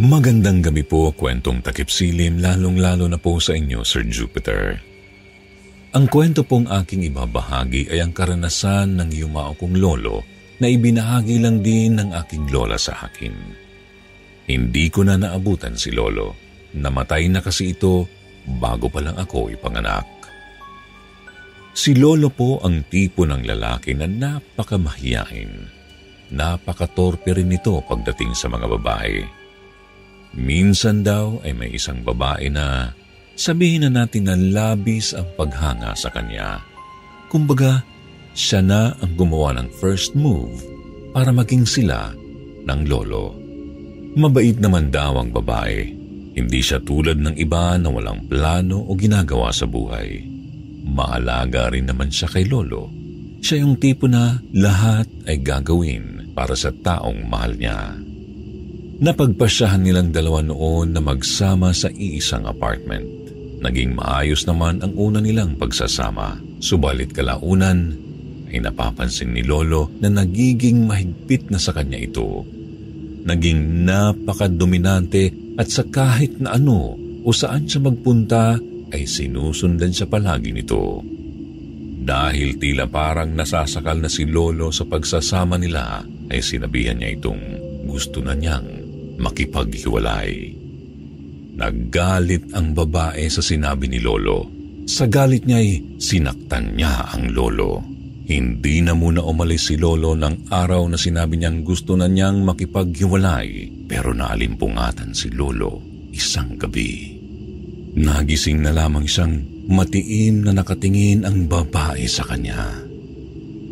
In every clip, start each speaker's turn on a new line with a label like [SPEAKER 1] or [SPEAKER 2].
[SPEAKER 1] Magandang gabi po, kwentong takip silim, lalong-lalo na po sa inyo, Sir Jupiter. Ang kwento pong aking ibabahagi ay ang karanasan ng yumao kong lolo na ibinahagi lang din ng aking lola sa akin. Hindi ko na naabutan si lolo. Namatay na kasi ito bago pa lang ako ipanganak. Si lolo po ang tipo ng lalaki na napakamahiyain. Napakatorpe rin ito pagdating sa mga babae. Minsan daw ay may isang babae na sabihin na natin na labis ang paghanga sa kanya. Kumbaga, siya na ang gumawa ng first move para maging sila ng lolo. Mabait naman daw ang babae. Hindi siya tulad ng iba na walang plano o ginagawa sa buhay. Maalaga rin naman siya kay lolo. Siya yung tipo na lahat ay gagawin para sa taong mahal niya. Napagpasyahan nilang dalawa noon na magsama sa iisang apartment. Naging maayos naman ang una nilang pagsasama. Subalit kalaunan ay napapansin ni Lolo na nagiging mahigpit na sa kanya ito. Naging napakadominante at sa kahit na ano o saan siya magpunta ay sinusundan siya palagi nito. Dahil tila parang nasasakal na si Lolo sa pagsasama nila ay sinabihan niya itong gusto na niyang makipaghiwalay. Naggalit ang babae sa sinabi ni Lolo. Sa galit niya'y sinaktan niya ang Lolo. Hindi na muna umalis si Lolo ng araw na sinabi niyang gusto na niyang makipaghiwalay pero naalimpungatan si Lolo isang gabi. Nagising na lamang siyang matiim na nakatingin ang babae sa kanya.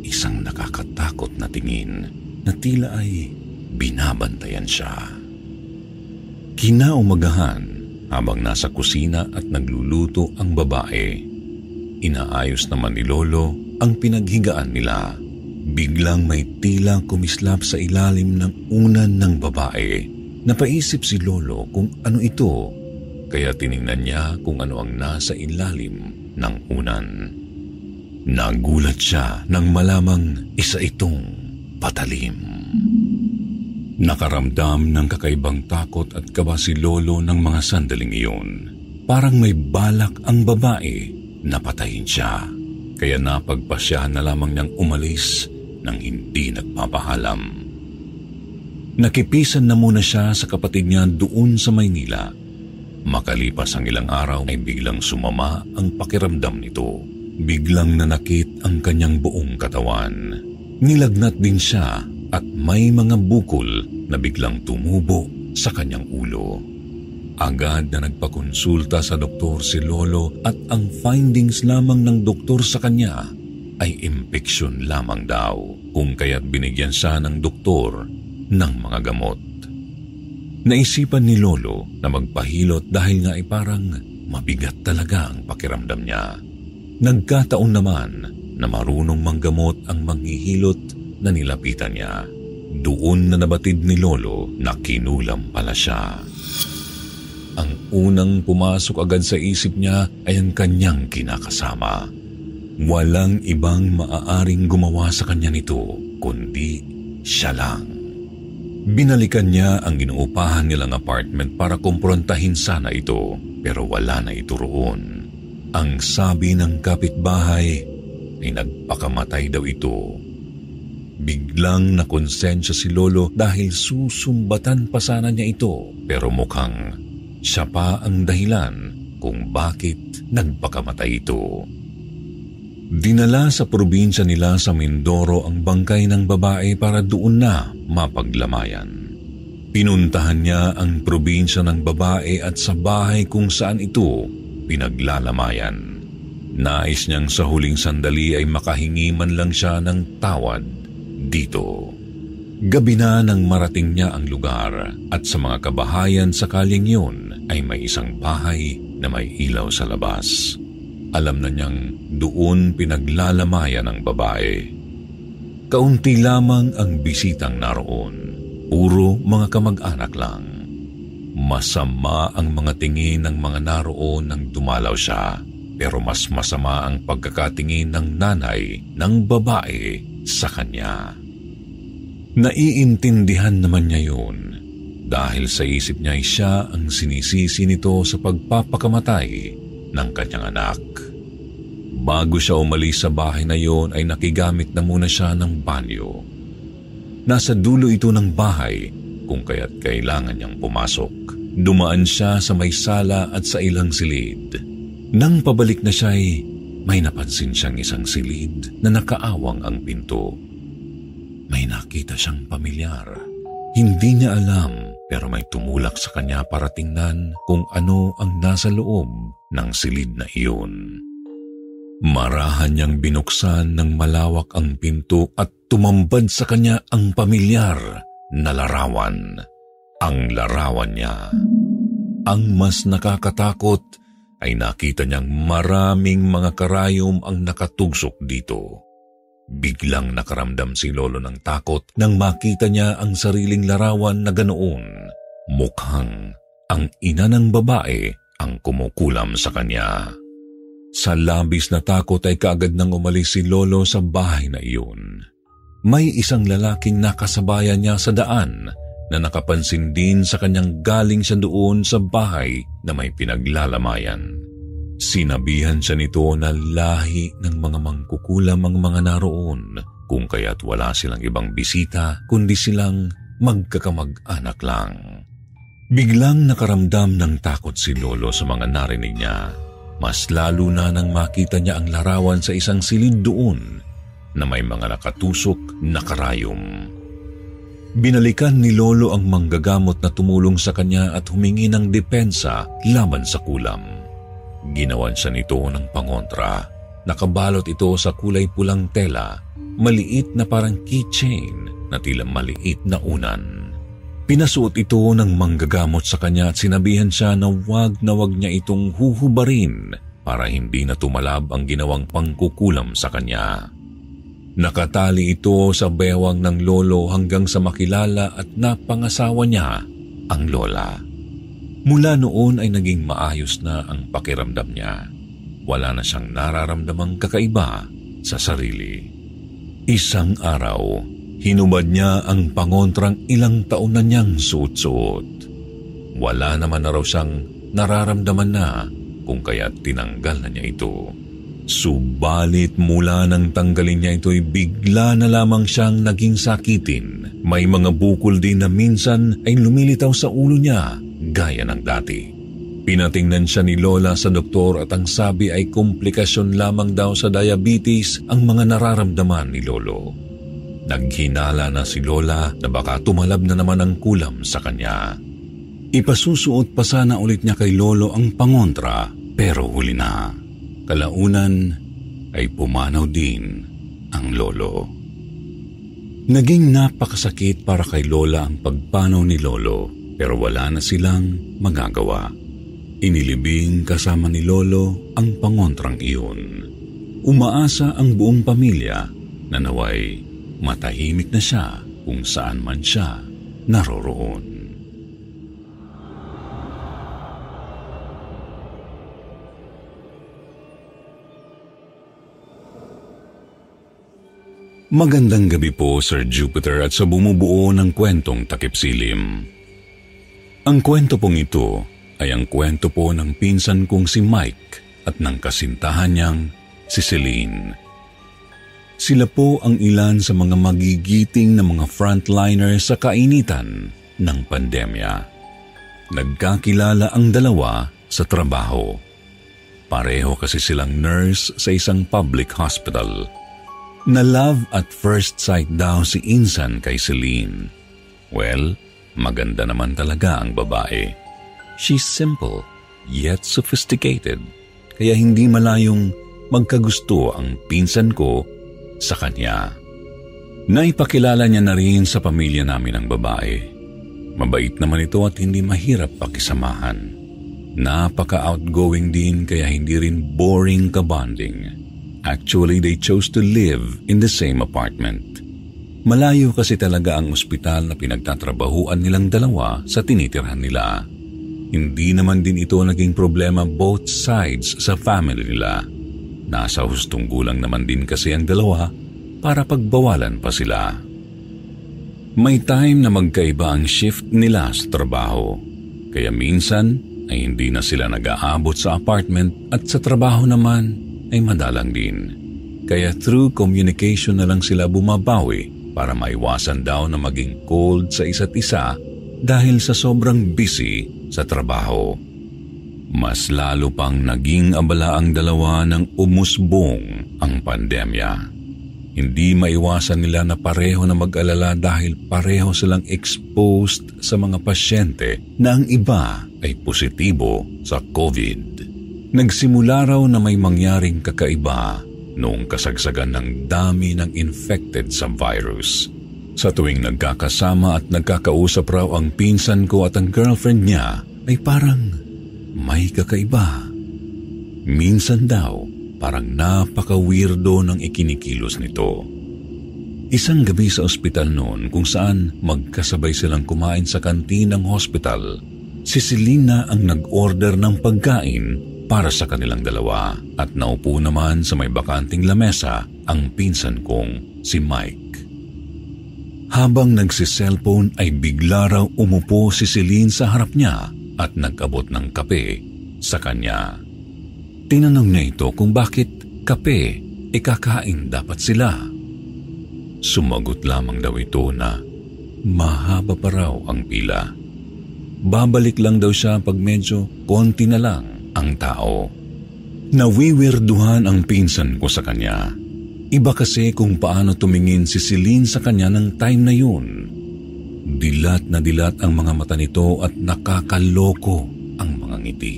[SPEAKER 1] Isang nakakatakot na tingin na tila ay binabantayan siya. Kinaumagahan habang nasa kusina at nagluluto ang babae. Inaayos naman ni Lolo ang pinaghigaan nila. Biglang may tila kumislap sa ilalim ng unan ng babae. Napaisip si Lolo kung ano ito, kaya tiningnan niya kung ano ang nasa ilalim ng unan. Nagulat siya nang malamang isa itong patalim. Nakaramdam ng kakaibang takot at kaba si Lolo ng mga sandaling iyon. Parang may balak ang babae na patayin siya. Kaya napagpasyahan na lamang niyang umalis nang hindi nagpapahalam. Nakipisan na muna siya sa kapatid niya doon sa Maynila. Makalipas ang ilang araw ay biglang sumama ang pakiramdam nito. Biglang nanakit ang kanyang buong katawan. Nilagnat din siya at may mga bukol na biglang tumubo sa kanyang ulo. Agad na nagpakonsulta sa doktor si Lolo at ang findings lamang ng doktor sa kanya ay impeksyon lamang daw kung kaya't binigyan siya ng doktor ng mga gamot. Naisipan ni Lolo na magpahilot dahil nga ay parang mabigat talaga ang pakiramdam niya. Nagkataon naman na marunong manggamot ang manghihilot na nilapitan niya. Doon na nabatid ni Lolo na kinulam pala siya. Ang unang pumasok agad sa isip niya ay ang kanyang kinakasama. Walang ibang maaaring gumawa sa kanya nito, kundi siya lang. Binalikan niya ang inuupahan nilang apartment para kumprontahin sana ito, pero wala na ito roon. Ang sabi ng kapitbahay ay nagpakamatay daw ito. Biglang nakonsensya si Lolo dahil susumbatan pa sana niya ito, pero mukhang siya pa ang dahilan kung bakit nagpakamatay ito. Dinala sa probinsya nila sa Mindoro ang bangkay ng babae para doon na mapaglamayan. Pinuntahan niya ang probinsya ng babae at sa bahay kung saan ito pinaglalamayan. Nais niyang sa huling sandali ay makahingi man lang siya ng tawad dito. Gabi na nang marating niya ang lugar at sa mga kabahayan sa kaling yun ay may isang bahay na may ilaw sa labas. Alam na niyang doon pinaglalamayan ang babae. Kaunti lamang ang bisitang naroon. Puro mga kamag-anak lang. Masama ang mga tingin ng mga naroon nang dumalaw siya. Pero mas masama ang pagkakatingin ng nanay ng babae sa kanya. Naiintindihan naman niya yun dahil sa isip niya ay siya ang sinisisi nito sa pagpapakamatay ng kanyang anak. Bago siya umalis sa bahay na yon ay nakigamit na muna siya ng banyo. Nasa dulo ito ng bahay kung kaya't kailangan niyang pumasok. Dumaan siya sa may sala at sa ilang silid. Nang pabalik na siya ay may napansin siyang isang silid na nakaawang ang pinto. May nakita siyang pamilyar. Hindi niya alam pero may tumulak sa kanya para tingnan kung ano ang nasa loob ng silid na iyon. Marahan niyang binuksan ng malawak ang pinto at tumambad sa kanya ang pamilyar na larawan. Ang larawan niya. Ang mas nakakatakot ay nakita niyang maraming mga karayom ang nakatugsok dito. Biglang nakaramdam si Lolo ng takot nang makita niya ang sariling larawan na ganoon. Mukhang ang ina ng babae ang kumukulam sa kanya. Sa labis na takot ay kaagad nang umalis si Lolo sa bahay na iyon. May isang lalaking nakasabayan niya sa daan na nakapansin din sa kanyang galing siya doon sa bahay na may pinaglalamayan. Sinabihan siya nito na lahi ng mga mangkukulam ang mga naroon kung kaya't wala silang ibang bisita kundi silang magkakamag-anak lang. Biglang nakaramdam ng takot si Lolo sa mga narinig niya mas lalo na nang makita niya ang larawan sa isang silid doon na may mga nakatusok na karayom. Binalikan ni Lolo ang manggagamot na tumulong sa kanya at humingi ng depensa laban sa kulam. Ginawan siya nito ng pangontra. Nakabalot ito sa kulay pulang tela, maliit na parang keychain na tila maliit na unan. Pinasuot ito ng manggagamot sa kanya at sinabihan siya na wag na wag niya itong huhubarin para hindi na tumalab ang ginawang pangkukulam sa kanya. Nakatali ito sa bewang ng lolo hanggang sa makilala at napangasawa niya ang lola. Mula noon ay naging maayos na ang pakiramdam niya. Wala na siyang nararamdamang kakaiba sa sarili. Isang araw, Hinubad niya ang pangontrang ilang taon na niyang suot-suot. Wala naman na raw siyang nararamdaman na kung kaya tinanggal na niya ito. Subalit mula nang tanggalin niya ito'y bigla na lamang siyang naging sakitin. May mga bukol din na minsan ay lumilitaw sa ulo niya gaya ng dati. Pinatingnan siya ni Lola sa doktor at ang sabi ay komplikasyon lamang daw sa diabetes ang mga nararamdaman ni Lolo. Naghinala na si Lola na baka tumalab na naman ang kulam sa kanya. Ipasusuot pa sana ulit niya kay Lolo ang pangontra pero huli na. Kalaunan ay pumanaw din ang Lolo. Naging napakasakit para kay Lola ang pagpanaw ni Lolo pero wala na silang magagawa. Inilibing kasama ni Lolo ang pangontrang iyon. Umaasa ang buong pamilya na naway matahimik na siya kung saan man siya naroroon. Magandang gabi po, Sir Jupiter, at sa bumubuo ng kwentong takip silim. Ang kwento pong ito ay ang kwento po ng pinsan kong si Mike at ng kasintahan niyang si Celine. Sila po ang ilan sa mga magigiting na mga frontliner sa kainitan ng pandemya. Nagkakilala ang dalawa sa trabaho. Pareho kasi silang nurse sa isang public hospital na love at first sight daw si Insan kay Celine. Well, maganda naman talaga ang babae. She's simple, yet sophisticated, kaya hindi malayong magkagusto ang pinsan ko sa kanya. Naipakilala niya na rin sa pamilya namin ang babae. Mabait naman ito at hindi mahirap pakisamahan. Napaka-outgoing din kaya hindi rin boring ka-bonding. Actually, they chose to live in the same apartment. Malayo kasi talaga ang ospital na pinagtatrabahuan nilang dalawa sa tinitirhan nila. Hindi naman din ito naging problema both sides sa family nila. Nasa hustong gulang naman din kasi ang dalawa para pagbawalan pa sila. May time na magkaiba ang shift nila sa trabaho. Kaya minsan ay hindi na sila nag-aabot sa apartment at sa trabaho naman ay madalang din. Kaya through communication na lang sila bumabawi para maiwasan daw na maging cold sa isa't isa dahil sa sobrang busy sa trabaho. Mas lalo pang naging abala ang dalawa ng umusbong ang pandemya. Hindi maiwasan nila na pareho na mag-alala dahil pareho silang exposed sa mga pasyente na ang iba ay positibo sa COVID. Nagsimula raw na may mangyaring kakaiba noong kasagsagan ng dami ng infected sa virus. Sa tuwing nagkakasama at nagkakausap raw ang pinsan ko at ang girlfriend niya ay parang may kakaiba. Minsan daw parang napaka-weirdo ng ikinikilos nito. Isang gabi sa ospital noon kung saan magkasabay silang kumain sa kantin ng hospital, si Selena ang nag-order ng pagkain para sa kanilang dalawa at naupo naman sa may bakanting lamesa ang pinsan kong si Mike. Habang nagsiselfone ay bigla raw umupo si Celine sa harap niya at nag-abot ng kape sa kanya. Tinanong niya ito kung bakit kape ikakain dapat sila. Sumagot lamang daw ito na mahaba pa raw ang pila. Babalik lang daw siya pag medyo konti na lang ang tao. Nawiwirduhan ang pinsan ko sa kanya. Iba kasi kung paano tumingin si Celine sa kanya ng time na yun. Dilat na dilat ang mga mata nito at nakakaloko ang mga ngiti.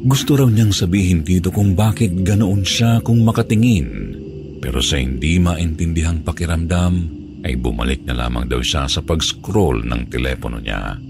[SPEAKER 1] Gusto raw niyang sabihin dito kung bakit ganoon siya kung makatingin. Pero sa hindi maintindihang pakiramdam, ay bumalik na lamang daw siya sa pag-scroll ng telepono niya.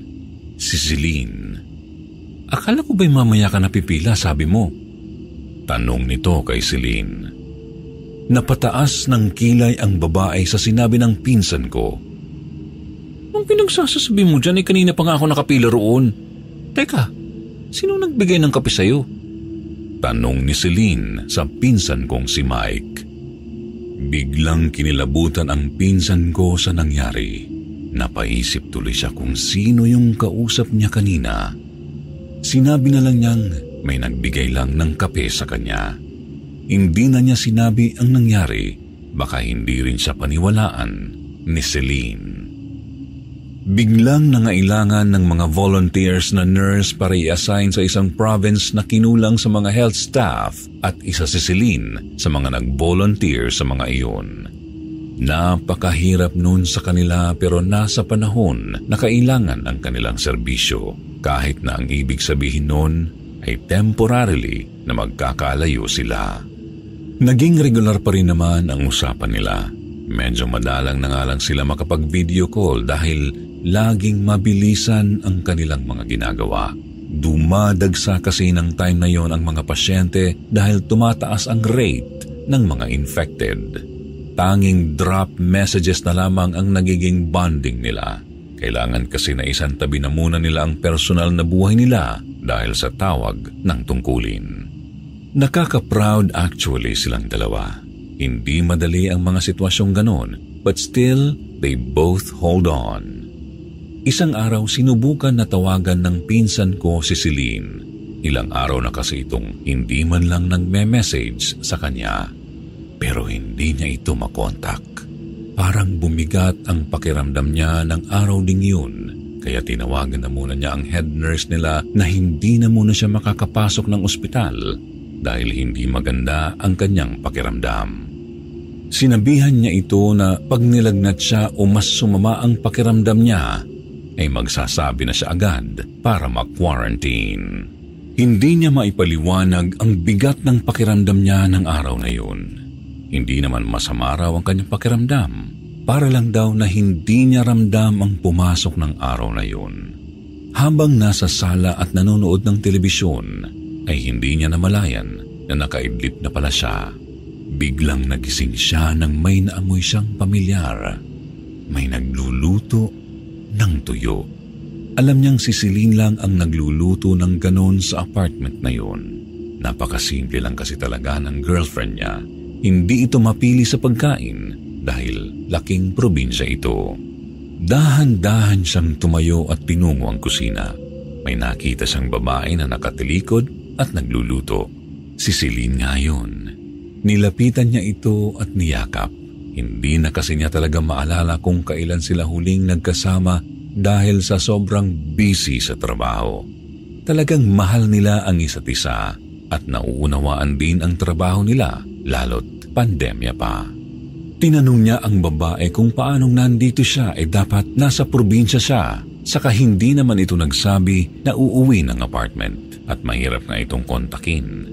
[SPEAKER 1] Si Celine. Akala ko ba'y mamaya ka napipila, sabi mo? Tanong nito kay Celine. Napataas ng kilay ang babae sa sinabi ng pinsan ko. Ang pinagsasasabi mo dyan ay kanina pa nga ako nakapila roon. Teka, sino nagbigay ng kape sa'yo? Tanong ni Celine sa pinsan kong si Mike. Biglang kinilabutan ang pinsan ko sa nangyari. Napaisip tuloy siya kung sino yung kausap niya kanina. Sinabi na lang niyang may nagbigay lang ng kape sa kanya. Hindi na niya sinabi ang nangyari, baka hindi rin siya paniwalaan ni Celine. Biglang nangailangan ng mga volunteers na nurse para i-assign sa isang province na kinulang sa mga health staff at isa si Celine sa mga nag-volunteer sa mga iyon. Napakahirap noon sa kanila pero nasa panahon na kailangan ang kanilang serbisyo kahit na ang ibig sabihin noon ay temporarily na magkakalayo sila. Naging regular pa rin naman ang usapan nila. Medyo madalang na nga lang sila makapag-video call dahil laging mabilisan ang kanilang mga ginagawa. Dumadagsa kasi ng time na yon ang mga pasyente dahil tumataas ang rate ng mga infected tanging drop messages na lamang ang nagiging bonding nila. Kailangan kasi na isang tabi na muna nila ang personal na buhay nila dahil sa tawag ng tungkulin. Nakaka-proud actually silang dalawa. Hindi madali ang mga sitwasyong ganon, but still, they both hold on. Isang araw sinubukan na tawagan ng pinsan ko si Celine. Ilang araw na kasi itong hindi man lang nagme-message sa kanya pero hindi niya ito makontak. Parang bumigat ang pakiramdam niya ng araw ding yun, kaya tinawagan na muna niya ang head nurse nila na hindi na muna siya makakapasok ng ospital dahil hindi maganda ang kanyang pakiramdam. Sinabihan niya ito na pag nilagnat siya o mas sumama ang pakiramdam niya, ay magsasabi na siya agad para mag-quarantine. Hindi niya maipaliwanag ang bigat ng pakiramdam niya ng araw na yun. Hindi naman masama raw ang kanyang pakiramdam. Para lang daw na hindi niya ramdam ang pumasok ng araw na yun. Habang nasa sala at nanonood ng telebisyon, ay hindi niya namalayan na nakaidlip na pala siya. Biglang nagising siya nang may naamoy siyang pamilyar. May nagluluto ng tuyo. Alam niyang si Celine lang ang nagluluto ng ganon sa apartment na yun. Napakasimple lang kasi talaga ng girlfriend niya hindi ito mapili sa pagkain dahil laking probinsya ito. Dahan-dahan siyang tumayo at tinungo ang kusina. May nakita siyang babae na nakatilikod at nagluluto. Si Celine nga yun. Nilapitan niya ito at niyakap. Hindi na kasi niya talaga maalala kung kailan sila huling nagkasama dahil sa sobrang busy sa trabaho. Talagang mahal nila ang isa't isa at nauunawaan din ang trabaho nila lalo't pandemya pa. Tinanong niya ang babae kung paanong nandito siya eh dapat nasa probinsya siya saka hindi naman ito nagsabi na uuwi ng apartment at mahirap na itong kontakin.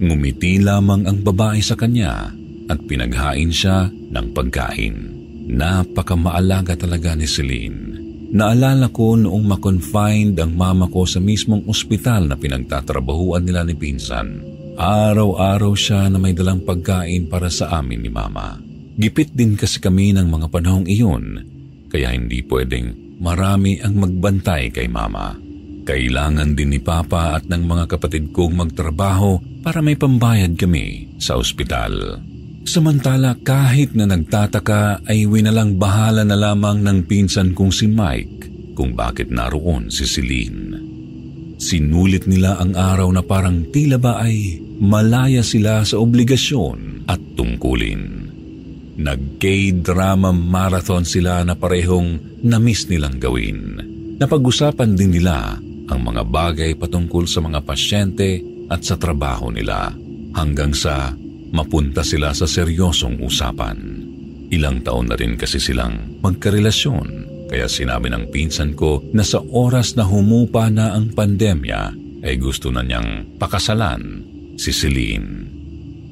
[SPEAKER 1] Ngumiti lamang ang babae sa kanya at pinaghain siya ng pagkain. Napakamaalaga talaga ni Celine. Naalala ko noong makonfined ang mama ko sa mismong ospital na pinagtatrabahuan nila ni Pinsan Araw-araw siya na may dalang pagkain para sa amin ni Mama. Gipit din kasi kami ng mga panahong iyon, kaya hindi pwedeng marami ang magbantay kay Mama. Kailangan din ni Papa at ng mga kapatid kong magtrabaho para may pambayad kami sa ospital. Samantala kahit na nagtataka ay winalang bahala na lamang ng pinsan kong si Mike kung bakit naroon si Celine. Sinulit nila ang araw na parang tila ba ay malaya sila sa obligasyon at tungkulin. Nag-K-drama marathon sila na parehong namiss nilang gawin. Napag-usapan din nila ang mga bagay patungkol sa mga pasyente at sa trabaho nila hanggang sa mapunta sila sa seryosong usapan. Ilang taon na rin kasi silang magkarelasyon kaya sinabi ng pinsan ko na sa oras na humupa na ang pandemya ay gusto na niyang pakasalan si Celine.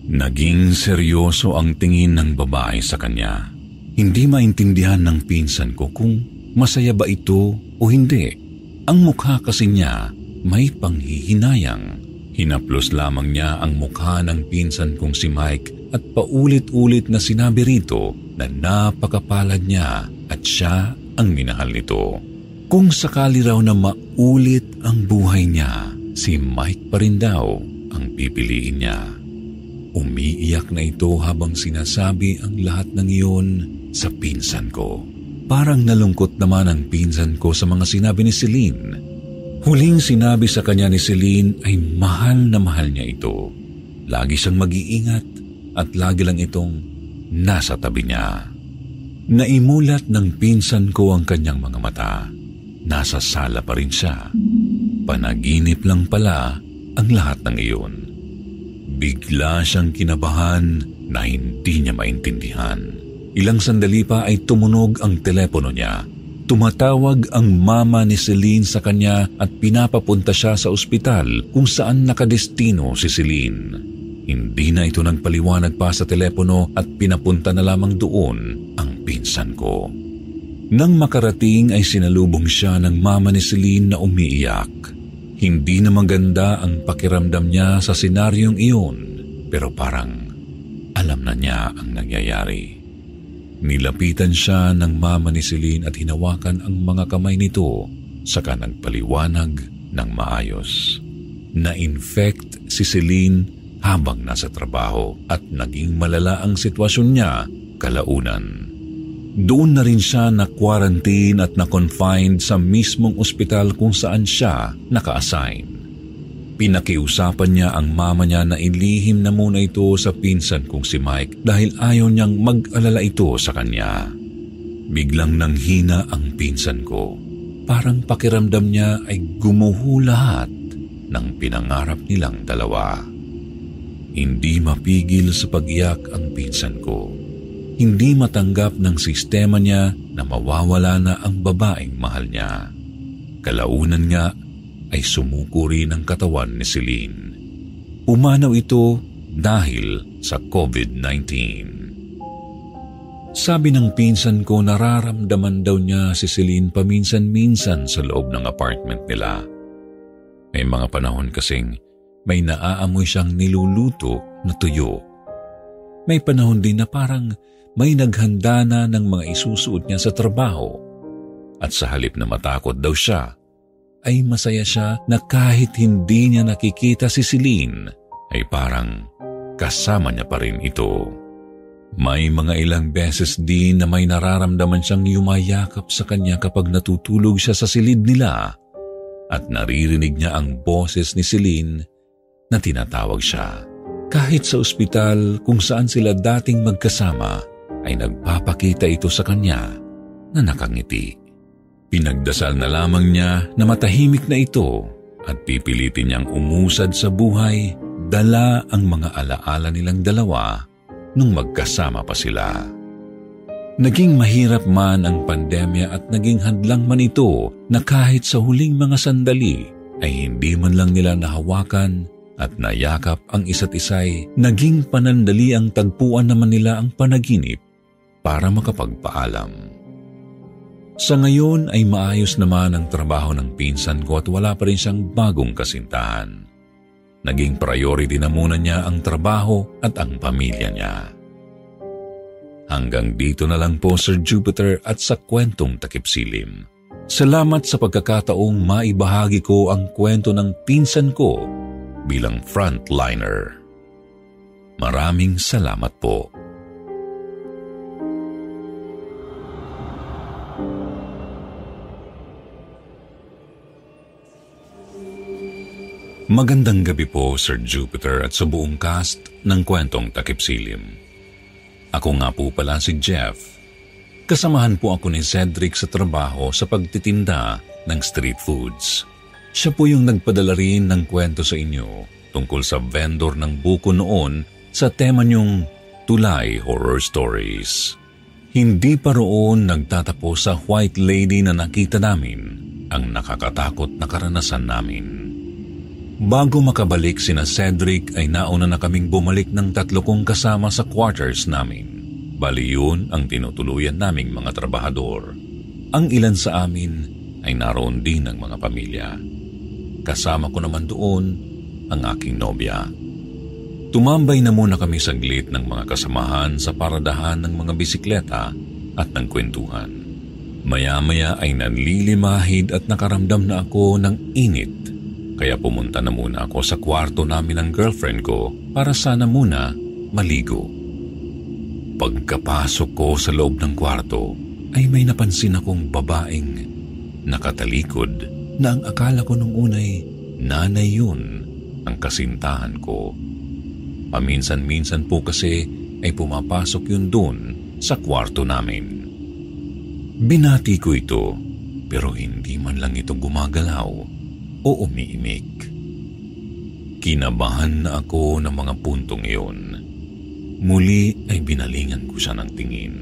[SPEAKER 1] Naging seryoso ang tingin ng babae sa kanya. Hindi maintindihan ng pinsan ko kung masaya ba ito o hindi. Ang mukha kasi niya may panghihinayang. Hinaplos lamang niya ang mukha ng pinsan kong si Mike at paulit-ulit na sinabi rito na napakapalad niya at siya ang minahal nito. Kung sakali raw na maulit ang buhay niya, si Mike pa rin daw pipiliin niya. Umiiyak na ito habang sinasabi ang lahat ng iyon sa pinsan ko. Parang nalungkot naman ang pinsan ko sa mga sinabi ni Celine. Huling sinabi sa kanya ni Celine ay mahal na mahal niya ito. Lagi siyang mag-iingat at lagi lang itong nasa tabi niya. Naimulat ng pinsan ko ang kanyang mga mata. Nasa sala pa rin siya. Panaginip lang pala ang lahat ng iyon. Bigla siyang kinabahan na hindi niya maintindihan. Ilang sandali pa ay tumunog ang telepono niya. Tumatawag ang mama ni Celine sa kanya at pinapapunta siya sa ospital kung saan nakadestino si Celine. Hindi na ito nagpaliwanag pa sa telepono at pinapunta na lamang doon ang pinsan ko. Nang makarating ay sinalubong siya ng mama ni Celine na umiiyak. Hindi na maganda ang pakiramdam niya sa senaryong iyon pero parang alam na niya ang nangyayari. Nilapitan siya ng mama ni Celine at hinawakan ang mga kamay nito saka nagpaliwanag ng maayos. Na-infect si Celine habang nasa trabaho at naging malala ang sitwasyon niya kalaunan. Doon na rin siya na-quarantine at na-confined sa mismong ospital kung saan siya naka-assign. Pinakiusapan niya ang mama niya na ilihim na muna ito sa pinsan kong si Mike dahil ayaw niyang mag-alala ito sa kanya. Biglang nanghina ang pinsan ko. Parang pakiramdam niya ay gumuho lahat ng pinangarap nilang dalawa. Hindi mapigil sa pag-iyak ang pinsan ko. Hindi matanggap ng sistema niya na mawawala na ang babaeng mahal niya. Kalaunan nga ay sumuko rin ang katawan ni Celine. Umanaw ito dahil sa COVID-19. Sabi ng pinsan ko nararamdaman daw niya si Celine paminsan-minsan sa loob ng apartment nila. May mga panahon kasing may naaamoy siyang niluluto na tuyo. May panahon din na parang may naghanda na ng mga isusuot niya sa trabaho. At sa halip na matakot daw siya, ay masaya siya na kahit hindi niya nakikita si Celine, ay parang kasama niya pa rin ito. May mga ilang beses din na may nararamdaman siyang yumayakap sa kanya kapag natutulog siya sa silid nila at naririnig niya ang boses ni Celine na tinatawag siya. Kahit sa ospital kung saan sila dating magkasama ay nagpapakita ito sa kanya na nakangiti. Pinagdasal na lamang niya na matahimik na ito at pipilitin niyang umusad sa buhay dala ang mga alaala nilang dalawa nung magkasama pa sila. Naging mahirap man ang pandemya at naging hadlang man ito na kahit sa huling mga sandali ay hindi man lang nila nahawakan at nayakap ang isa't isay, naging panandali ang tagpuan naman nila ang panaginip para makapagpaalam. Sa ngayon ay maayos naman ang trabaho ng pinsan ko at wala pa rin siyang bagong kasintahan. Naging priority na muna niya ang trabaho at ang pamilya niya. Hanggang dito na lang po Sir Jupiter at sa kwentong takipsilim. Salamat sa pagkakataong maibahagi ko ang kwento ng pinsan ko bilang frontliner. Maraming salamat po. Magandang gabi po, Sir Jupiter at sa buong cast ng kwentong Takipsilim. Ako nga po pala si Jeff. Kasamahan po ako ni Cedric sa trabaho sa pagtitinda ng street foods. Siya po yung nagpadala rin ng kwento sa inyo tungkol sa vendor ng buko noon sa tema niyong Tulay Horror Stories. Hindi pa roon nagtatapos sa white lady na nakita namin ang nakakatakot na karanasan namin. Bago makabalik sina Cedric ay nauna na kaming bumalik ng tatlo kong kasama sa quarters namin. Bali yun ang tinutuluyan naming mga trabahador. Ang ilan sa amin ay naroon din ng mga pamilya. Kasama ko naman doon ang aking nobya. Tumambay na muna kami saglit ng mga kasamahan sa paradahan ng mga bisikleta at ng kwentuhan. Maya-maya ay nanlilimahid at nakaramdam na ako ng init kaya pumunta na muna ako sa kwarto namin ng girlfriend ko para sana muna maligo. Pagkapasok ko sa loob ng kwarto ay may napansin akong babaeng nakatalikod na ang akala ko nung unay nanay yun ang kasintahan ko. Paminsan-minsan po kasi ay pumapasok yun doon sa kwarto namin. Binati ko ito pero hindi man lang ito gumagalaw o umiimik. Kinabahan na ako ng mga puntong iyon. Muli ay binalingan ko siya ng tingin.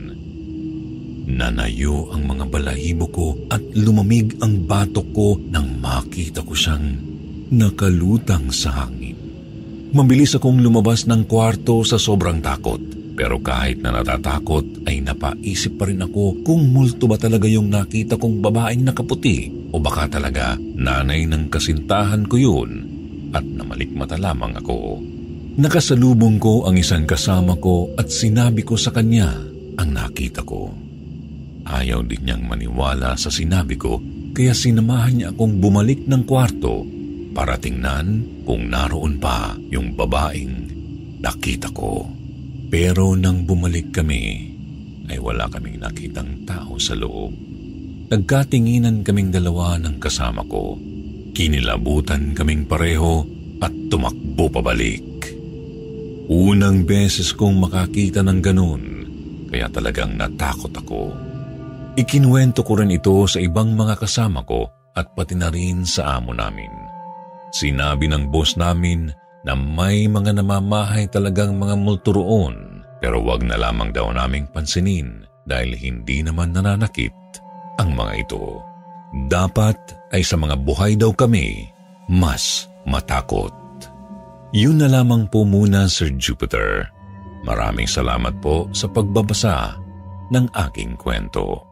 [SPEAKER 1] Nanayo ang mga balahibo ko at lumamig ang batok ko nang makita ko siyang nakalutang sa hangin. Mabilis akong lumabas ng kwarto sa sobrang takot. Pero kahit na natatakot ay napaisip pa rin ako kung multo ba talaga yung nakita kong babaeng nakaputi o baka talaga nanay ng kasintahan ko yun at namalikmata lamang ako. Nakasalubong ko ang isang kasama ko at sinabi ko sa kanya ang nakita ko. Ayaw din niyang maniwala sa sinabi ko kaya sinamahan niya akong bumalik ng kwarto para tingnan kung naroon pa yung babaeng nakita ko. Pero nang bumalik kami, ay wala kaming nakitang tao sa loob. Nagkatinginan kaming dalawa ng kasama ko. Kinilabutan kaming pareho at tumakbo pabalik. Unang beses kong makakita ng ganun, kaya talagang natakot ako. Ikinuwento ko rin ito sa ibang mga kasama ko at pati na rin sa amo namin. Sinabi ng boss namin na may mga namamahay talagang mga multo roon pero wag na lamang daw naming pansinin dahil hindi naman nananakit ang mga ito. Dapat ay sa mga buhay daw kami mas matakot. Yun na lamang po muna Sir Jupiter. Maraming salamat po sa pagbabasa ng aking kwento.